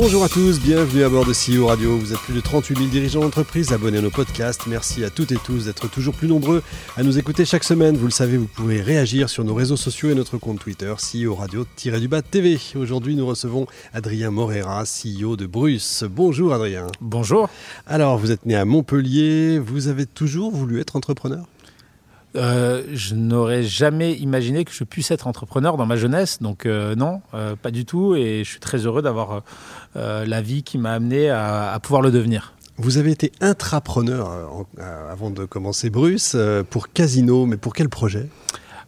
Bonjour à tous, bienvenue à bord de CEO Radio. Vous êtes plus de 38 000 dirigeants d'entreprise abonnés à nos podcasts. Merci à toutes et tous d'être toujours plus nombreux à nous écouter chaque semaine. Vous le savez, vous pouvez réagir sur nos réseaux sociaux et notre compte Twitter, CEO Radio-du-Bas TV. Aujourd'hui, nous recevons Adrien Morera, CEO de Bruce. Bonjour Adrien. Bonjour. Alors, vous êtes né à Montpellier. Vous avez toujours voulu être entrepreneur? Euh, je n'aurais jamais imaginé que je puisse être entrepreneur dans ma jeunesse, donc euh, non, euh, pas du tout, et je suis très heureux d'avoir la vie qui m'a amené à, pouvoir le devenir. Vous avez été intrapreneur avant de commencer Bruce pour Casino, mais pour quel projet?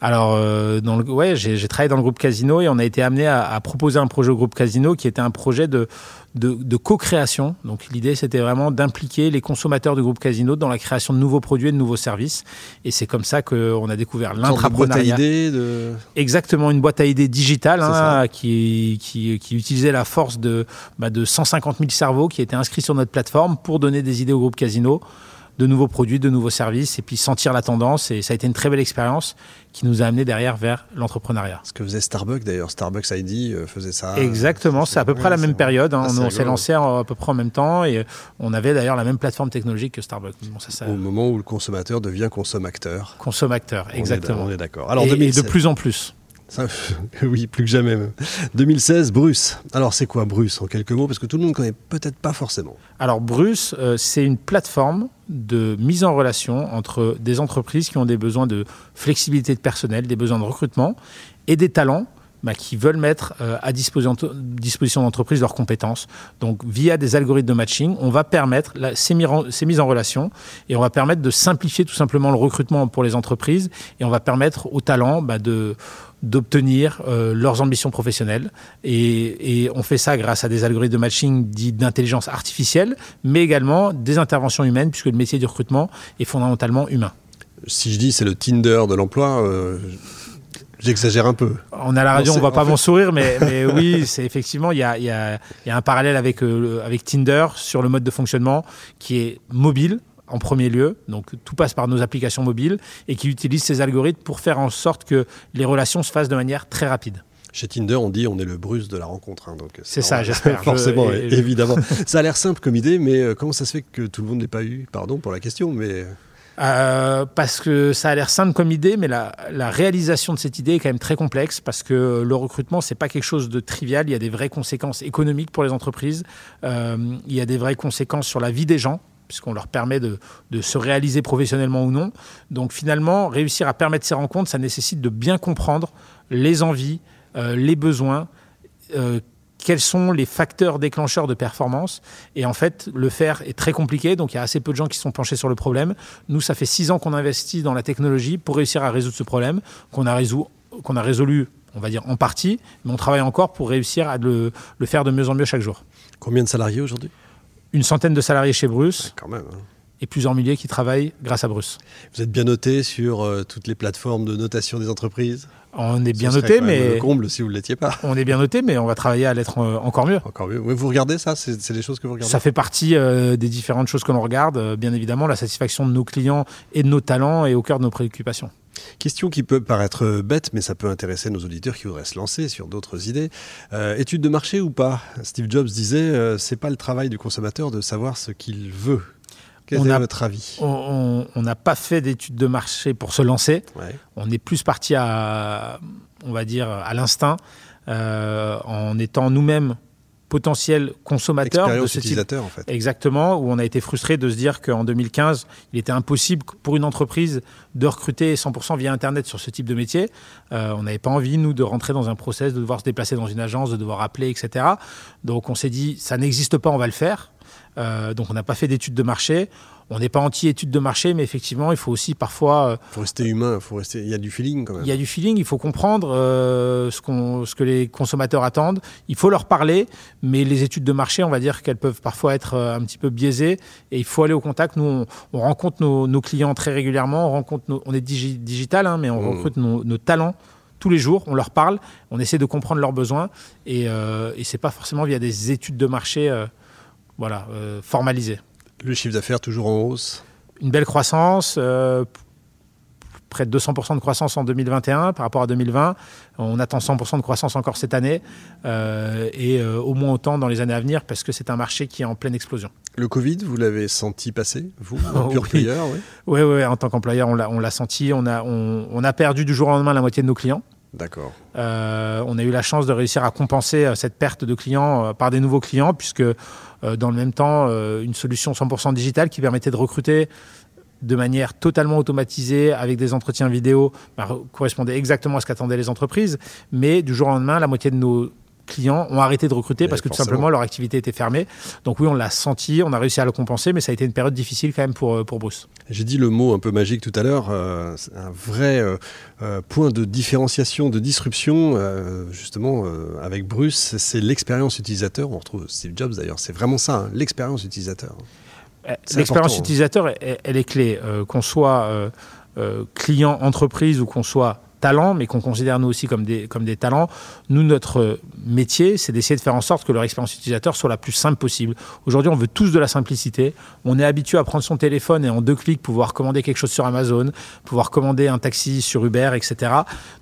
Alors, dans le, ouais, j'ai travaillé dans le groupe Casino et on a été amené à, à, proposer un projet au groupe Casino qui était un projet de, de, co-création. Donc l'idée, c'était vraiment d'impliquer les consommateurs du groupe Casino dans la création de nouveaux produits et de nouveaux services. Et c'est comme ça qu'on a découvert l'intrapreneuriat. De... Exactement, une boîte à idées digitale hein, qui, qui, qui, utilisait la force de, bah, de 150 000 cerveaux qui étaient inscrits sur notre plateforme pour donner des idées au groupe Casino de nouveaux produits, de nouveaux services, et puis sentir la tendance. Et ça a été une très belle expérience qui nous a amené derrière vers l'entrepreneuriat. Ce que faisait Starbucks d'ailleurs, Starbucks ID euh, faisait ça. Exactement, c'est à peu près la même période. Hein. on, s'est lancé à peu près en même temps et on avait d'ailleurs la même plateforme technologique que Starbucks. Au moment où le consommateur devient consommateur. Consommateur, exactement. On est d'accord. Alors, et de plus en plus. oui, plus que jamais. 2016, Bruce. Alors, c'est quoi Bruce en quelques mots? Parce que tout le monde ne connaît peut-être pas forcément. Alors, Bruce, euh, c'est une plateforme de mise en relation entre des entreprises qui ont des besoins de flexibilité de personnel, des besoins de recrutement et des talents bah, qui veulent mettre euh, à disposition, d'entreprises leurs compétences. Donc, via des algorithmes de matching, on va permettre la, ces, ces, mises en relation et on va permettre de simplifier tout simplement le recrutement pour les entreprises et on va permettre aux talents bah, de d'obtenir euh, leurs ambitions professionnelles. Et, et, on fait ça grâce à des algorithmes de matching dits d'intelligence artificielle, mais également des interventions humaines, puisque le métier du recrutement est fondamentalement humain. Si je dis c'est le Tinder de l'emploi, euh, J'exagère un peu. On a la radio, on ne va pas m'en sourire, mais, mais oui, c'est effectivement, il y a, y, a, y a, un parallèle avec, euh, avec Tinder sur le mode de fonctionnement qui est mobile en premier lieu, donc tout passe par nos applications mobiles, et qui utilise ces algorithmes pour faire en sorte que les relations se fassent de manière très rapide. Chez Tinder, on dit on est le Bruce de la rencontre. Hein, c'est ça, j'espère. Forcément, évidemment. ça a l'air simple comme idée, mais euh, comment ça se fait que tout le monde n'ait pas eu Pardon pour la question, mais euh, parce que ça a l'air simple comme idée, mais la, réalisation de cette idée est quand même très complexe parce que le recrutement, c'est pas quelque chose de trivial. Il y a des vraies conséquences économiques pour les entreprises. Euh, il y a des vraies conséquences sur la vie des gens puisqu'on leur permet de, se réaliser professionnellement ou non. Donc finalement, réussir à permettre ces rencontres, ça nécessite de bien comprendre les envies, euh, les besoins, quels sont les facteurs déclencheurs de performance. Et en fait, le faire est très compliqué, donc il y a assez peu de gens qui sont penchés sur le problème. Nous, ça fait six ans qu'on investit dans la technologie pour réussir à résoudre ce problème, qu'on a résolu, on va dire, en partie, mais on travaille encore pour réussir à le, faire de mieux en mieux chaque jour. Combien de salariés aujourd'hui? Une centaine de salariés chez Bruce. quand même. Hein et plusieurs milliers qui travaillent grâce à Bruce. Vous êtes bien noté sur euh, toutes les plateformes de notation des entreprises On est bien noté, mais. Le comble si vous ne l'étiez pas. On est bien noté, mais on va travailler à l'être euh, encore mieux. Encore mieux. vous regardez ça C'est des choses que vous regardez Ça fait partie euh, des différentes choses que l'on regarde. bien évidemment, la satisfaction de nos clients et de nos talents est au cœur de nos préoccupations. Question qui peut paraître bête, mais ça peut intéresser nos auditeurs qui voudraient se lancer sur d'autres idées. étude de marché ou pas? Steve Jobs disait, c'est pas le travail du consommateur de savoir ce qu'il veut quel est votre avis? On n'a pas fait d'études de marché pour se lancer. On est plus parti à, on va dire, à l'instinct, euh, en étant nous-mêmes potentiels consommateurs de ce type. en fait. Exactement, où on a été frustré de se dire qu'en 2015, il était impossible pour une entreprise de recruter 100% via Internet sur ce type de métier. Euh, on n'avait pas envie, nous, de rentrer dans un process, de devoir se déplacer dans une agence, de devoir appeler, etc. Donc on s'est dit, ça n'existe pas, on va le faire. Euh, donc on n'a pas fait d'études de marché. On n'est pas anti-études de marché, mais effectivement, il faut aussi parfois. Il euh, faut rester humain, faut rester. Il y a du feeling quand même. Il y a du feeling. Il faut comprendre euh, ce, ce que les consommateurs attendent. Il faut leur parler, mais les études de marché, on va dire qu'elles peuvent parfois être un petit peu biaisées. Et il faut aller au contact. Nous, on, rencontre nos, clients très régulièrement. On rencontre, on est digital, hein, mais on mmh. recrute nos, talents tous les jours, on leur parle, on essaie de comprendre leurs besoins et, euh, et c'est pas forcément via des études de marché voilà, euh, formalisé. Le chiffre d'affaires toujours en hausse une belle croissance, près de 200% de croissance en 2021 par rapport à 2020. On attend 100% de croissance encore cette année euh, et euh, au moins autant dans les années à venir parce que c'est un marché qui est en pleine explosion. Le Covid, vous l'avez senti passer, vous, en pure oui. oui? oui, en tant qu'employeur, on l'a senti. On a, on, on a perdu du jour au lendemain la moitié de nos clients. D'accord. Euh, on a eu la chance de réussir à compenser cette perte de clients par des nouveaux clients, puisque dans le même temps, une solution 100% digitale qui permettait de recruter de manière totalement automatisée avec des entretiens vidéo bah, correspondait exactement à ce qu'attendaient les entreprises. Mais du jour au lendemain, la moitié de nos clients ont arrêté de recruter parce que tout simplement leur activité était fermée. Donc oui, on l'a senti, on a réussi à le compenser, mais ça a été une période difficile quand même pour, euh, pour Bruce. J'ai dit le mot un peu magique tout à l'heure, euh, un vrai euh, point de différenciation, de disruption, justement, avec Bruce, c'est l'expérience utilisateur. On retrouve Steve Jobs d'ailleurs, c'est vraiment ça, hein, l'expérience utilisateur. L'expérience hein. utilisateur, elle, est clé. Qu'on soit client entreprise ou qu'on soit talent, mais qu'on considère nous aussi comme des, comme des talents. Nous, notre métier, c'est d'essayer de faire en sorte que leur expérience utilisateur soit la plus simple possible. Aujourd'hui, on veut tous de la simplicité. On est habitué à prendre son téléphone et en deux clics pouvoir commander quelque chose sur Amazon, pouvoir commander un taxi sur Uber, etc.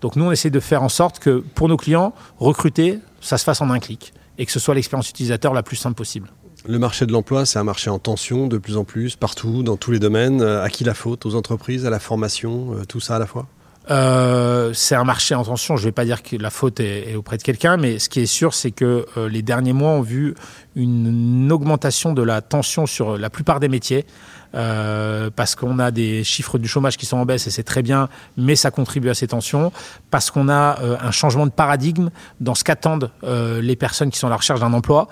Donc nous, on essaie de faire en sorte que pour nos clients, recruter, ça se fasse en un clic et que ce soit l'expérience utilisateur la plus simple possible. Le marché de l'emploi, c'est un marché en tension de plus en plus, partout, dans tous les domaines. Euh, à qui la faute? Aux entreprises, à la formation, euh, tout ça à la fois? Euh, c'est un marché en tension. Je ne vais pas dire que la faute est, auprès de quelqu'un, mais ce qui est sûr, c'est que les derniers mois ont vu une augmentation de la tension sur la plupart des métiers. Euh, parce qu'on a des chiffres du chômage qui sont en baisse et c'est très bien, mais ça contribue à ces tensions, parce qu'on a euh, un changement de paradigme dans ce qu'attendent euh, les personnes qui sont à la recherche d'un emploi,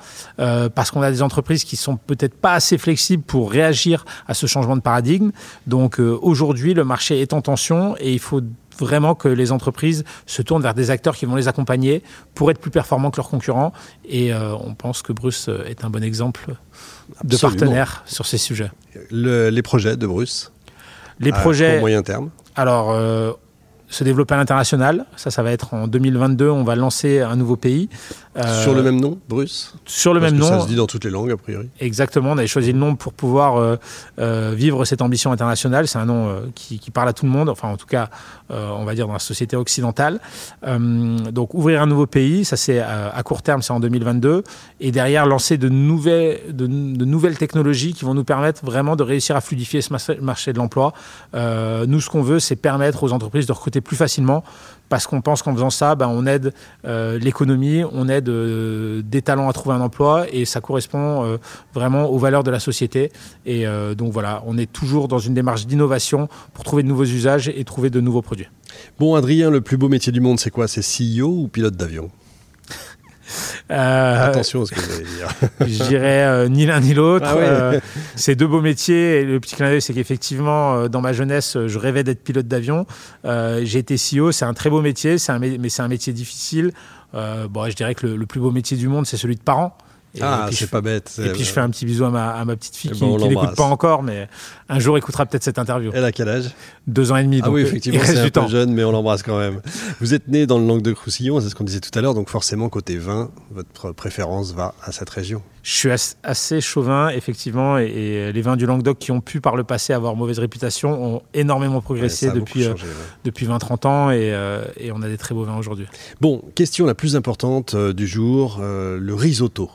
parce qu'on a des entreprises qui sont peut-être pas assez flexibles pour réagir à ce changement de paradigme. Donc aujourd'hui, le marché est en tension et il faut vraiment que les entreprises se tournent vers des acteurs qui vont les accompagner pour être plus performants que leurs concurrents. Et on pense que Bruce est un bon exemple de partenaires sur ces sujets. les projets de Bruce Les projets. moyen terme Alors, euh, se développer à l'international. Ça, ça va être en 2022. On va lancer un nouveau pays. Euh, sur le même nom, Bruce? Sur le même nom. Ça se dit dans toutes les langues, a priori. Exactement. On avait choisi le nom pour pouvoir euh, euh, vivre cette ambition internationale. C'est un nom qui, parle à tout le monde, enfin, en tout cas, on va dire dans la société occidentale. donc, ouvrir un nouveau pays, ça, c'est à court terme, c'est en 2022. Et derrière, lancer de nouvelles, de, de, nouvelles technologies qui vont nous permettre vraiment de réussir à fluidifier ce marché de l'emploi. nous, ce qu'on veut, c'est permettre aux entreprises de recruter plus facilement parce qu'on pense qu'en faisant ça, ben, on aide euh, l'économie, on aide euh, des talents à trouver un emploi et ça correspond euh, vraiment aux valeurs de la société. Et donc voilà, on est toujours dans une démarche d'innovation pour trouver de nouveaux usages et trouver de nouveaux produits. Bon, Adrien, le plus beau métier du monde, c'est quoi? C'est CEO ou pilote d'avion? Euh, Attention à ce que vous allez dire. je dirais euh, ni l'un ni l'autre. Ah euh, c'est deux beaux métiers. Et le petit clin d'œil, c'est qu'effectivement, dans ma jeunesse, je rêvais d'être pilote d'avion. J'ai été CEO. C'est un très beau métier, un, mais c'est un métier difficile. bon, je dirais que le, le, plus beau métier du monde, c'est celui de parent ah, c'est pas bête. Et puis je fais un petit bisou à ma, à ma petite fille eh qui, ben, n'écoute pas encore, mais un jour écoutera peut-être cette interview. Elle a quel âge? Deux ans et demi. Ah oui, effectivement, c'est un peu jeune, mais on l'embrasse quand même. Vous êtes né dans le Languedoc-Roussillon, c'est ce qu'on disait tout à l'heure, donc forcément, côté vin, votre préférence va à cette région. Je suis assez chauvin, effectivement, et, les vins du Languedoc qui ont pu par le passé avoir mauvaise réputation ont énormément progressé depuis, euh, depuis 20-30 ans, euh, et, on a des très beaux vins aujourd'hui. Bon, question la plus importante euh, du jour, le risotto.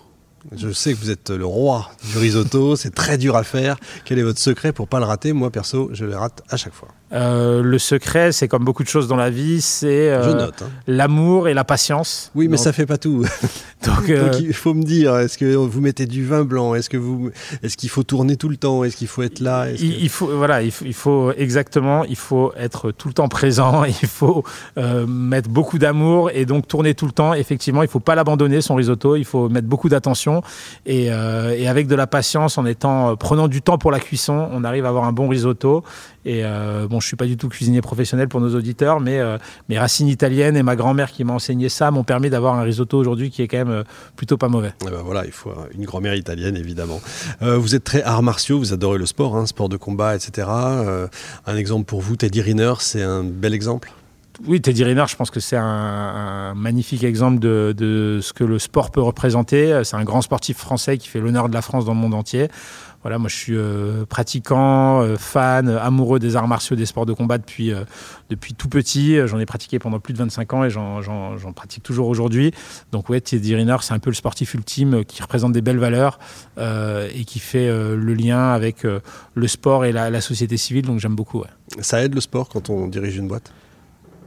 Je sais que vous êtes le roi du risotto, c'est très dur à faire. Quel est votre secret pour pas le rater? Moi perso, je le rate à chaque fois. Euh, le secret, c'est comme beaucoup de choses dans la vie, c'est euh, hein. l'amour et la patience. Oui, mais ça fait pas tout. Donc, euh, il faut me dire, est-ce que vous mettez du vin blanc? Est-ce que vous, est-ce qu'il faut tourner tout le temps? Est-ce qu'il faut être là? Il, faut, voilà, il faut, exactement, il faut être tout le temps présent. Il faut mettre beaucoup d'amour et donc tourner tout le temps. Effectivement, il faut pas l'abandonner son risotto. Il faut mettre beaucoup d'attention et, et, avec de la patience, en étant prenant du temps pour la cuisson, on arrive à avoir un bon risotto. Et bon je suis pas du tout cuisinier professionnel pour nos auditeurs, mais euh, mes racines italiennes et ma grand-mère qui m'a enseigné ça m'ont permis d'avoir un risotto aujourd'hui qui est quand même euh, plutôt pas mauvais. Eh ben voilà, il faut une grand-mère italienne évidemment. Euh, vous êtes très arts martiaux, vous adorez le sport, hein, sport de combat, etc. un exemple pour vous, Teddy Riner, c'est un bel exemple? Oui, Teddy Riner, je pense que c'est un, magnifique exemple de, ce que le sport peut représenter. C'est un grand sportif français qui fait l'honneur de la France dans le monde entier. Voilà, moi je suis euh, pratiquant, euh, fan, amoureux des arts martiaux, des sports de combat depuis, euh, depuis tout petit. J'en ai pratiqué pendant plus de 25 ans et j'en pratique toujours aujourd'hui. Donc ouais, Teddy Riner, c'est un peu le sportif ultime qui représente des belles valeurs et qui fait le lien avec le sport et la, société civile. Donc j'aime beaucoup. Ça aide le sport quand on dirige une boîte?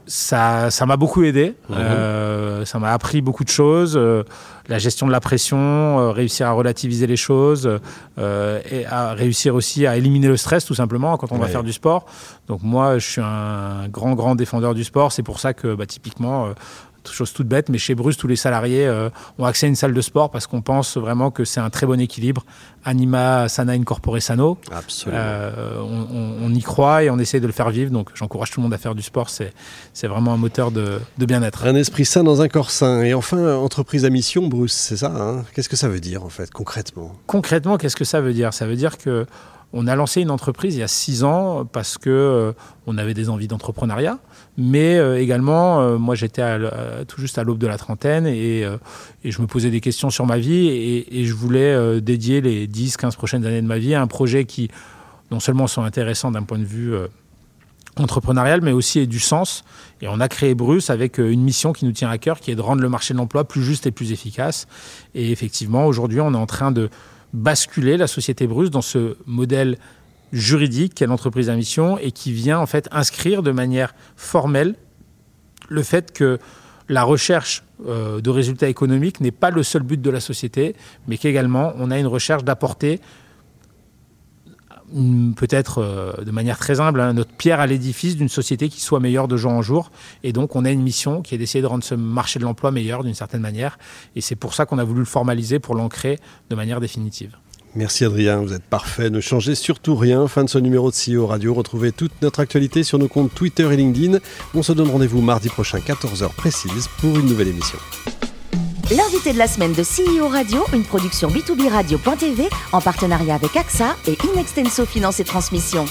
Ça, ça m'a beaucoup aidé. Mhm. Euh, ça m'a appris beaucoup de choses. Euh, la gestion de la pression, euh, réussir à relativiser les choses, et à réussir aussi à éliminer le stress tout simplement quand on va faire du sport. Donc moi, je suis un grand grand défendeur du sport. C'est pour ça que bah, typiquement chose toute bête, mais chez Bruce, tous les salariés euh, ont accès à une salle de sport parce qu'on pense vraiment que c'est un très bon équilibre. Anima sana incorpore sano. Absolument. Euh, on, y croit et on essaie de le faire vivre. Donc j'encourage tout le monde à faire du sport. C'est, vraiment un moteur de, bien-être. Un esprit sain dans un corps sain. Et enfin, entreprise à mission, Bruce, c'est ça hein? Qu'est-ce que ça veut dire en fait, concrètement? Concrètement, qu'est-ce que ça veut dire? Ça veut dire que on a lancé une entreprise il y a six ans parce que euh, on avait des envies d'entrepreneuriat, mais euh, également, euh, moi j'étais tout juste à l'aube de la trentaine et, je me posais des questions sur ma vie et, je voulais dédier les 10-15 prochaines années de ma vie à un projet qui non seulement sont intéressants d'un point de vue entrepreneurial, mais aussi ait du sens. Et on a créé Bruce avec une mission qui nous tient à cœur, qui est de rendre le marché de l'emploi plus juste et plus efficace. Et effectivement, aujourd'hui, on est en train de basculer la société Bruce dans ce modèle juridique qu'est l'entreprise à mission et qui vient en fait inscrire de manière formelle le fait que la recherche euh, de résultats économiques n'est pas le seul but de la société, mais qu'également on a une recherche d'apporter peut-être euh, de manière très humble, hein, notre pierre à l'édifice d'une société qui soit meilleure de jour en jour. Et donc, on a une mission qui est d'essayer de rendre ce marché de l'emploi meilleur d'une certaine manière. Et c'est pour ça qu'on a voulu le formaliser, pour l'ancrer de manière définitive. Merci Adrien, vous êtes parfait. Ne changez surtout rien. Fin de ce numéro de CEO Radio. Retrouvez toute notre actualité sur nos comptes Twitter et LinkedIn. On se donne rendez-vous mardi prochain, 14h précise, pour une nouvelle émission. L'invité de la semaine de CEO Radio, une production B2B Radio.tv en partenariat avec AXA et Inextenso Finance et Transmission.